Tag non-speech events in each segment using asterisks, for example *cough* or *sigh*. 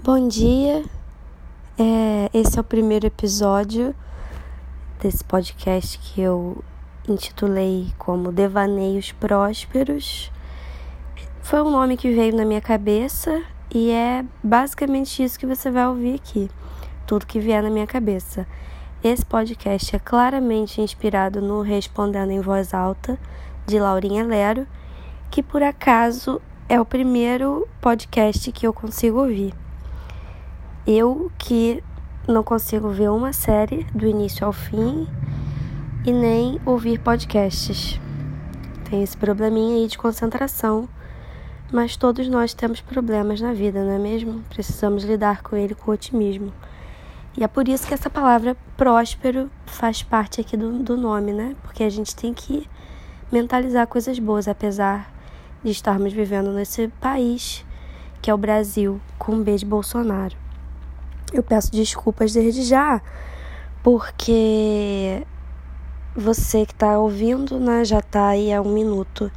Bom dia, é, esse é o primeiro episódio desse podcast que eu intitulei como Devaneios Prósperos. Foi um nome que veio na minha cabeça e é basicamente isso que você vai ouvir aqui, tudo que vier na minha cabeça. Esse podcast é claramente inspirado no Respondendo em Voz Alta, de Laurinha Lero, que por acaso é o primeiro podcast que eu consigo ouvir. Eu que não consigo ver uma série do início ao fim e nem ouvir podcasts. Tem esse probleminha aí de concentração, mas todos nós temos problemas na vida, não é mesmo? Precisamos lidar com ele com otimismo. E é por isso que essa palavra próspero faz parte aqui do, do nome, né? Porque a gente tem que mentalizar coisas boas, apesar de estarmos vivendo nesse país que é o Brasil, com um beijo Bolsonaro. Eu peço desculpas desde já, porque você que está ouvindo, né, já está aí há um minuto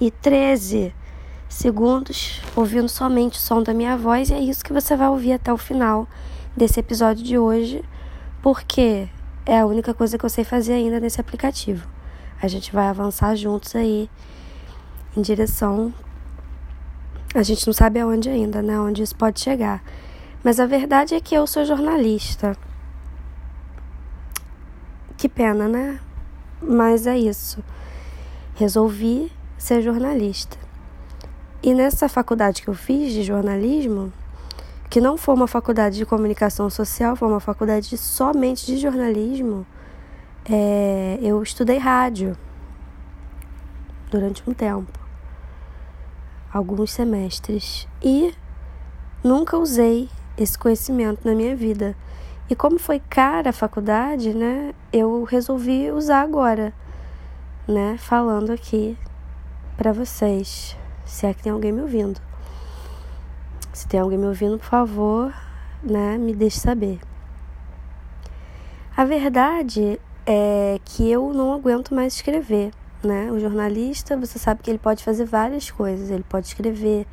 e 13 segundos ouvindo somente o som da minha voz, e é isso que você vai ouvir até o final desse episódio de hoje, porque é a única coisa que eu sei fazer ainda nesse aplicativo. A gente vai avançar juntos aí em direção. A gente não sabe aonde ainda, né? Onde isso pode chegar. Mas a verdade é que eu sou jornalista. Que pena, né? Mas é isso. Resolvi ser jornalista. E nessa faculdade que eu fiz de jornalismo, que não foi uma faculdade de comunicação social, foi uma faculdade somente de jornalismo, é, eu estudei rádio durante um tempo, alguns semestres, e nunca usei esse conhecimento na minha vida. E como foi cara a faculdade, né, eu resolvi usar agora, né, falando aqui para vocês, se é que tem alguém me ouvindo. Se tem alguém me ouvindo, por favor, né, me deixe saber. A verdade é que eu não aguento mais escrever, né? O jornalista, você sabe que ele pode fazer várias coisas, ele pode escrever,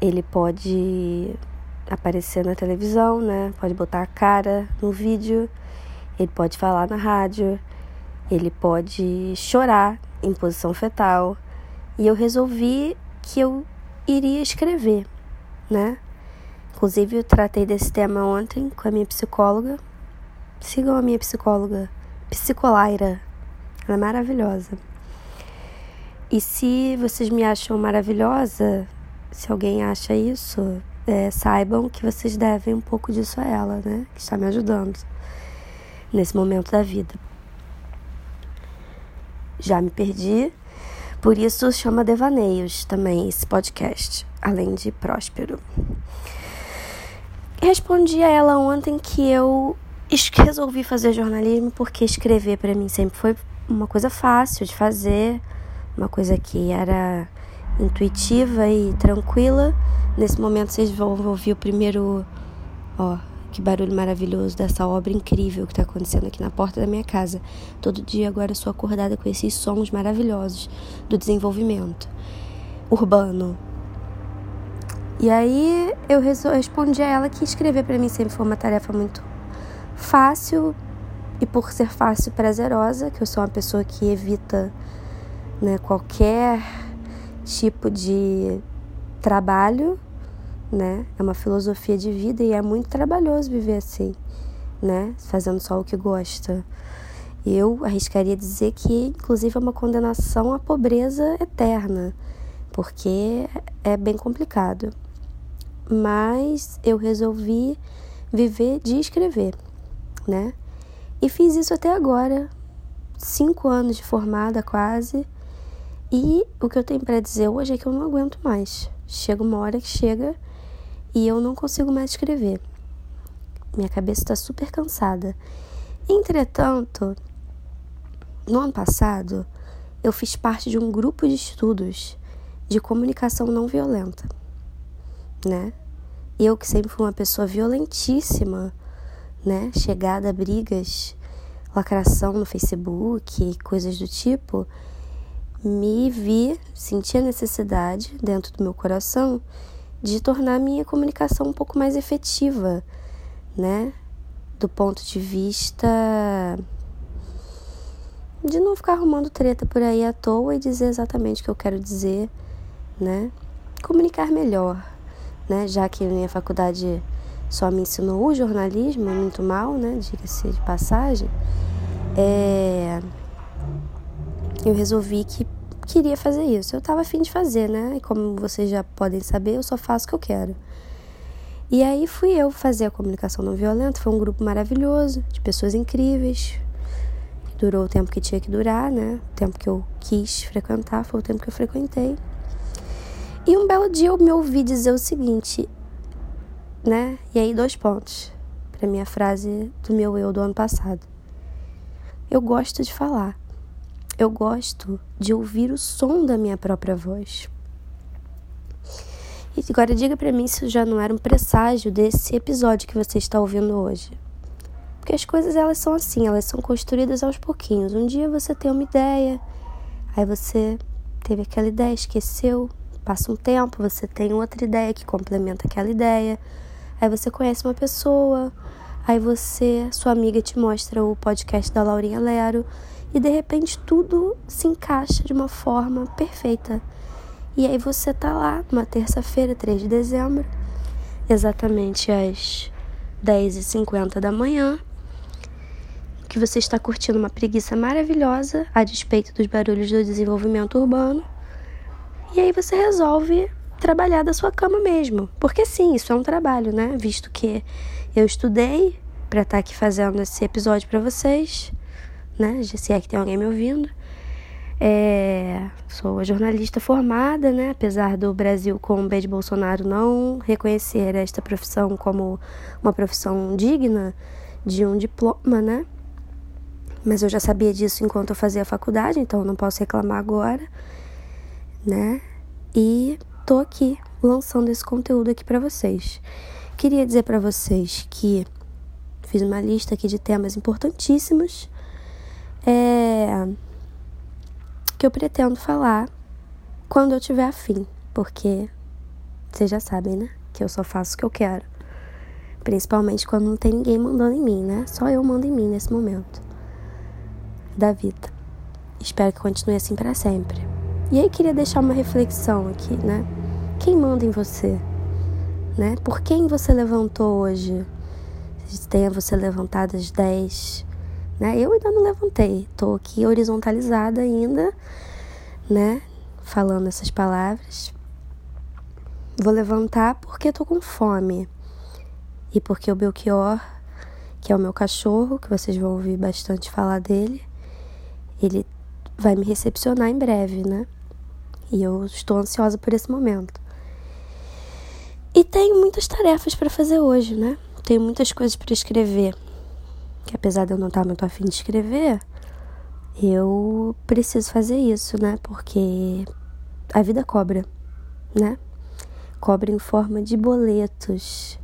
ele pode aparecer na televisão, né? Pode botar a cara no vídeo, ele pode falar na rádio, ele pode chorar em posição fetal. E eu resolvi que eu iria escrever, né? Inclusive, eu tratei desse tema ontem com a minha psicóloga. Sigam a minha psicóloga, Psicolaira. Ela é maravilhosa. E se vocês me acham maravilhosa, se alguém acha isso, é, saibam que vocês devem um pouco disso a ela, né? Que está me ajudando nesse momento da vida. Já me perdi, por isso chama Devaneios também esse podcast, além de Próspero. Respondi a ela ontem que eu resolvi fazer jornalismo porque escrever para mim sempre foi uma coisa fácil de fazer, uma coisa que era intuitiva e tranquila. Nesse momento vocês vão ouvir o primeiro, ó, que barulho maravilhoso dessa obra incrível que está acontecendo aqui na porta da minha casa. Todo dia agora eu sou acordada com esses sons maravilhosos do desenvolvimento urbano. E aí eu respondi a ela que escrever para mim sempre foi uma tarefa muito fácil e por ser fácil prazerosa, que eu sou uma pessoa que evita né, qualquer tipo de trabalho, né? É uma filosofia de vida e é muito trabalhoso viver assim, né? Fazendo só o que gosta. Eu arriscaria dizer que, inclusive, é uma condenação à pobreza eterna, porque é bem complicado. Mas eu resolvi viver de escrever, né? E fiz isso até agora, cinco anos de formada quase, e o que eu tenho para dizer hoje é que eu não aguento mais. Chega uma hora que chega e eu não consigo mais escrever. Minha cabeça está super cansada. Entretanto, no ano passado, eu fiz parte de um grupo de estudos de comunicação não violenta, né? Eu que sempre fui uma pessoa violentíssima, né? Chegada a brigas, lacração no Facebook, coisas do tipo me vi, senti a necessidade dentro do meu coração de tornar a minha comunicação um pouco mais efetiva, né? Do ponto de vista de não ficar arrumando treta por aí à toa e dizer exatamente o que eu quero dizer, né? Comunicar melhor, né? Já que a minha faculdade só me ensinou o jornalismo, muito mal, né? Diga-se de passagem. É... Eu resolvi que queria fazer isso. Eu estava afim de fazer, né? E como vocês já podem saber, eu só faço o que eu quero. E aí fui eu fazer a comunicação não violenta. Foi um grupo maravilhoso, de pessoas incríveis. Durou o tempo que tinha que durar, né? O tempo que eu quis frequentar foi o tempo que eu frequentei. E um belo dia eu me ouvi dizer o seguinte, né? E aí, dois pontos para minha frase do meu eu do ano passado. Eu gosto de falar. Eu gosto de ouvir o som da minha própria voz. E agora diga para mim se já não era um presságio desse episódio que você está ouvindo hoje. Porque as coisas elas são assim, elas são construídas aos pouquinhos. Um dia você tem uma ideia, aí você teve aquela ideia, esqueceu, passa um tempo, você tem outra ideia que complementa aquela ideia. Aí você conhece uma pessoa, aí você, sua amiga te mostra o podcast da Laurinha Lero e de repente tudo se encaixa de uma forma perfeita. E aí você tá lá numa terça-feira, 3 de dezembro, exatamente às 10h50 da manhã, que você está curtindo uma preguiça maravilhosa a despeito dos barulhos do desenvolvimento urbano. E aí você resolve trabalhar da sua cama mesmo. Porque sim, isso é um trabalho, né? Visto que eu estudei para estar tá aqui fazendo esse episódio para vocês né? Se é que tem alguém me ouvindo. É, sou jornalista formada, né? Apesar do Brasil com o B de Bolsonaro não reconhecer esta profissão como uma profissão digna de um diploma, né? Mas eu já sabia disso enquanto eu fazia a faculdade, então não posso reclamar agora, né? E tô aqui lançando esse conteúdo aqui para vocês. Queria dizer para vocês que fiz uma lista aqui de temas importantíssimos é, que eu pretendo falar quando eu tiver afim, porque vocês já sabem, né? Que eu só faço o que eu quero. Principalmente quando não tem ninguém mandando em mim, né? Só eu mando em mim nesse momento da vida. Espero que continue assim para sempre. E aí queria deixar uma reflexão aqui, né? Quem manda em você? Né? Por quem você levantou hoje? Tenha você levantado às 10, né? Eu ainda não levantei, tô aqui horizontalizada ainda, né? Falando essas palavras. Vou levantar porque tô com fome. E porque o Belchior, que é o meu cachorro, que vocês vão ouvir bastante falar dele, ele vai me recepcionar em breve, né? E eu estou ansiosa por esse momento. E tenho muitas tarefas para fazer hoje, né? Tenho muitas coisas para escrever que apesar de eu não estar muito afim de escrever, eu preciso fazer isso, né? Porque a vida cobra, né? Cobra em forma de boletos.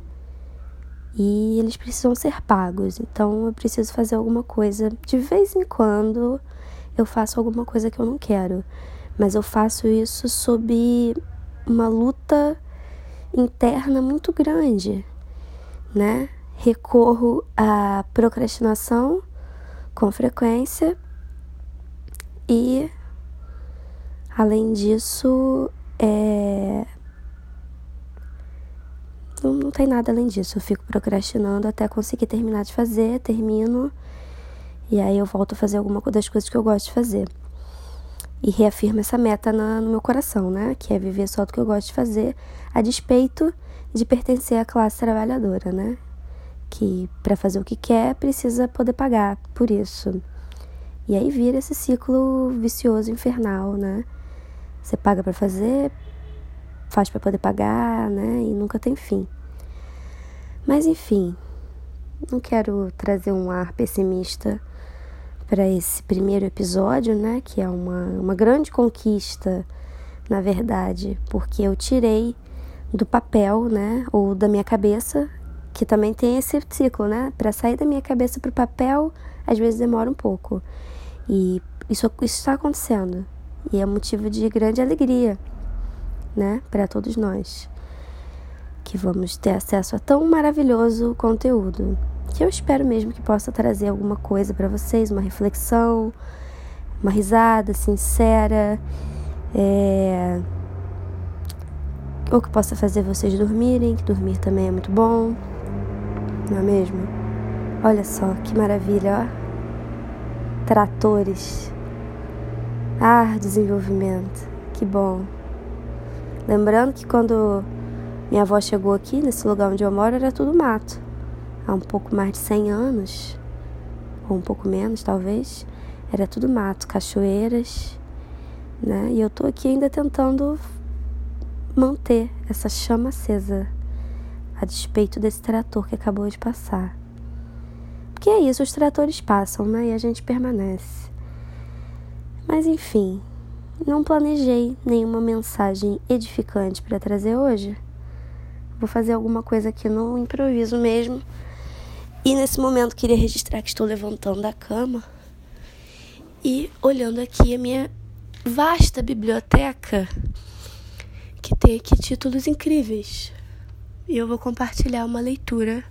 E eles precisam ser pagos. Então eu preciso fazer alguma coisa. De vez em quando eu faço alguma coisa que eu não quero. Mas eu faço isso sob uma luta interna muito grande, né? Recorro à procrastinação com frequência e, além disso, é... não, não tem nada além disso. Eu fico procrastinando até conseguir terminar de fazer, termino e aí eu volto a fazer alguma das coisas que eu gosto de fazer. E reafirmo essa meta na, no meu coração, né? Que é viver só do que eu gosto de fazer, a despeito de pertencer à classe trabalhadora, né? Que para fazer o que quer precisa poder pagar por isso. E aí vira esse ciclo vicioso infernal, né? Você paga para fazer, faz para poder pagar, né? E nunca tem fim. Mas enfim, não quero trazer um ar pessimista para esse primeiro episódio, né? Que é uma, uma grande conquista, na verdade, porque eu tirei do papel, né? Ou da minha cabeça que também tem esse ciclo, né? Para sair da minha cabeça para o papel, às vezes demora um pouco. E isso, está acontecendo. E é motivo de grande alegria, né? Para todos nós. que vamos ter acesso a tão maravilhoso conteúdo. Que eu espero mesmo que possa trazer alguma coisa para vocês, uma reflexão, uma risada sincera, é... ou que possa fazer vocês dormirem, que dormir também é muito bom, não é mesmo? Olha só que maravilha, ó. Tratores. Ah, desenvolvimento. Que bom. Lembrando que quando minha avó chegou aqui, nesse lugar onde eu moro, era tudo mato. Há um pouco mais de 100 anos, ou um pouco menos talvez, era tudo mato, cachoeiras, né? E eu tô aqui ainda tentando manter essa chama acesa, a despeito desse trator que acabou de passar. Porque é isso, os tratores passam, né? E a gente permanece. Mas enfim, não planejei nenhuma mensagem edificante para trazer hoje. Vou fazer alguma coisa aqui no improviso mesmo. E nesse momento queria registrar que estou levantando da cama e olhando aqui a minha vasta biblioteca que tem aqui títulos incríveis. E eu vou compartilhar uma leitura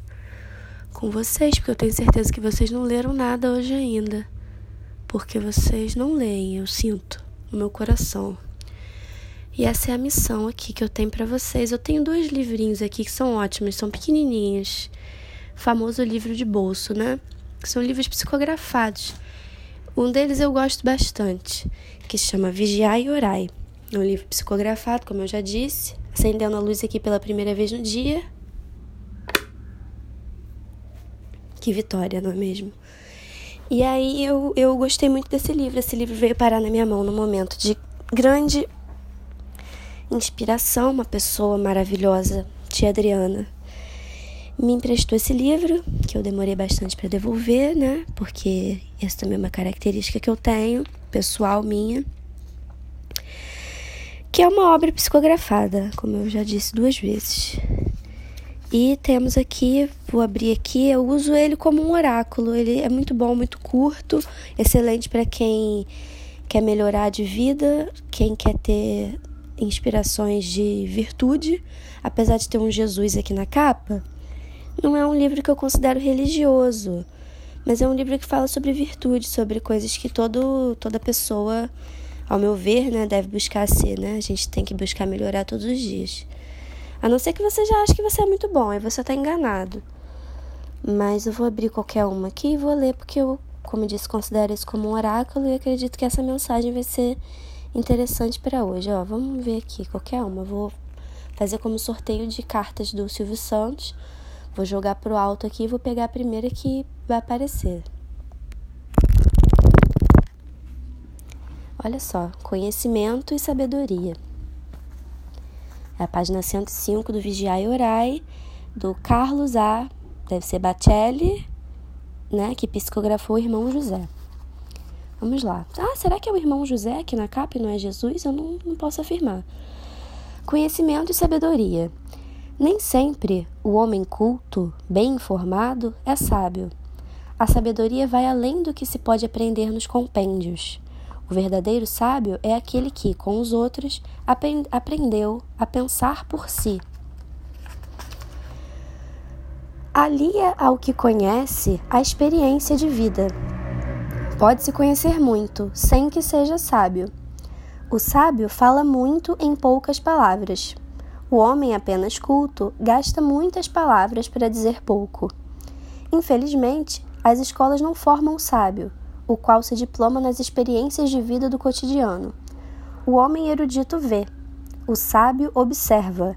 com vocês, porque eu tenho certeza que vocês não leram nada hoje ainda. Porque vocês não leem, eu sinto no meu coração. E essa é a missão aqui que eu tenho para vocês. Eu tenho dois livrinhos aqui que são ótimos, são pequenininhos. Famoso livro de bolso, né? Que são livros psicografados. Um deles eu gosto bastante, que se chama Vigiar e Orai. É um livro psicografado, como eu já disse, acendendo a luz aqui pela primeira vez no dia. Que vitória, não é mesmo? E aí eu, eu gostei muito desse livro. Esse livro veio parar na minha mão num momento de grande inspiração. Uma pessoa maravilhosa, tia Adriana, me emprestou esse livro, que eu demorei bastante para devolver, né? Porque essa também é uma característica que eu tenho, pessoal minha. Que é uma obra psicografada, como eu já disse duas vezes. E temos aqui, vou abrir aqui, eu uso ele como um oráculo. Ele é muito bom, muito curto, excelente para quem quer melhorar de vida, quem quer ter inspirações de virtude, apesar de ter um Jesus aqui na capa. Não é um livro que eu considero religioso, mas é um livro que fala sobre virtude, sobre coisas que todo, toda pessoa, ao meu ver, né, deve buscar ser, né? A gente tem que buscar melhorar todos os dias. A não ser que você já ache que você é muito bom, e você está enganado. Mas eu vou abrir qualquer uma aqui e vou ler, porque eu, como eu disse, considero isso como um oráculo e acredito que essa mensagem vai ser interessante para hoje. Ó, vamos ver aqui, qualquer uma. Vou fazer como sorteio de cartas do Silvio Santos. Vou jogar pro alto aqui e vou pegar a primeira que vai aparecer. Olha só, conhecimento e sabedoria. É a página 105 do Vigiai e Orai, do Carlos A. Deve ser Bacelli, né? Que psicografou o irmão José. Vamos lá. Ah, será que é o irmão José aqui na capa e não é Jesus? Eu não, não posso afirmar. Conhecimento e sabedoria. Nem sempre o homem culto, bem informado, é sábio. A sabedoria vai além do que se pode aprender nos compêndios. O verdadeiro sábio é aquele que, com os outros, aprendeu a pensar por si. Alia ao que conhece a experiência de vida. Pode-se conhecer muito, sem que seja sábio. O sábio fala muito em poucas palavras. O homem apenas culto gasta muitas palavras para dizer pouco. Infelizmente, as escolas não formam o sábio, o qual se diploma nas experiências de vida do cotidiano. O homem erudito vê, o sábio observa.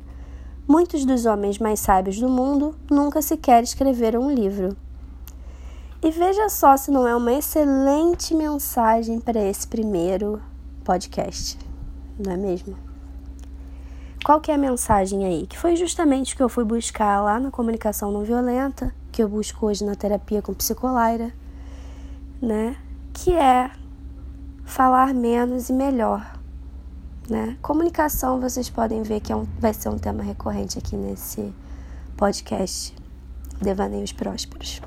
Muitos dos homens mais sábios do mundo nunca sequer escreveram um livro. E veja só se não é uma excelente mensagem para esse primeiro podcast, não é mesmo? Qual que é a mensagem aí? Que foi justamente o que eu fui buscar lá na comunicação não violenta, que eu busco hoje na terapia com psicolaira, né? que é falar menos e melhor. Né? Comunicação, vocês podem ver que é um, vai ser um tema recorrente aqui nesse podcast Devaneios Prósperos.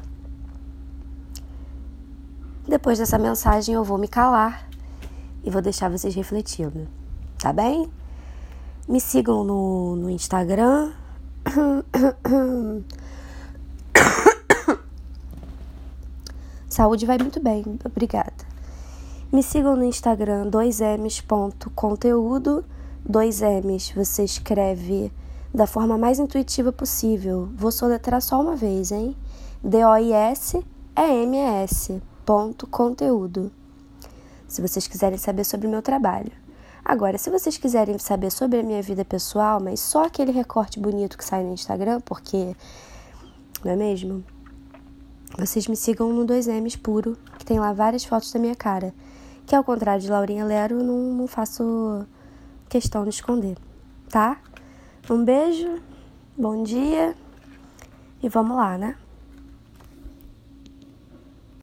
Depois dessa mensagem, eu vou me calar e vou deixar vocês refletindo, tá bem? Me sigam no, no Instagram, *coughs* Saúde vai muito bem, obrigada. Me sigam no Instagram 2ms.conteúdo. 2ms você escreve da forma mais intuitiva possível. Vou soletrar só uma vez, hein? D-O-I-S-E-M-S ponto conteúdo. Se vocês quiserem saber sobre o meu trabalho. Agora, se vocês quiserem saber sobre a minha vida pessoal, mas só aquele recorte bonito que sai no Instagram, porque. Não é mesmo? Vocês me sigam no 2Ms puro, que tem lá várias fotos da minha cara. Que ao contrário de Laurinha Lero, não, não faço questão de esconder, tá? Um beijo, bom dia e vamos lá, né?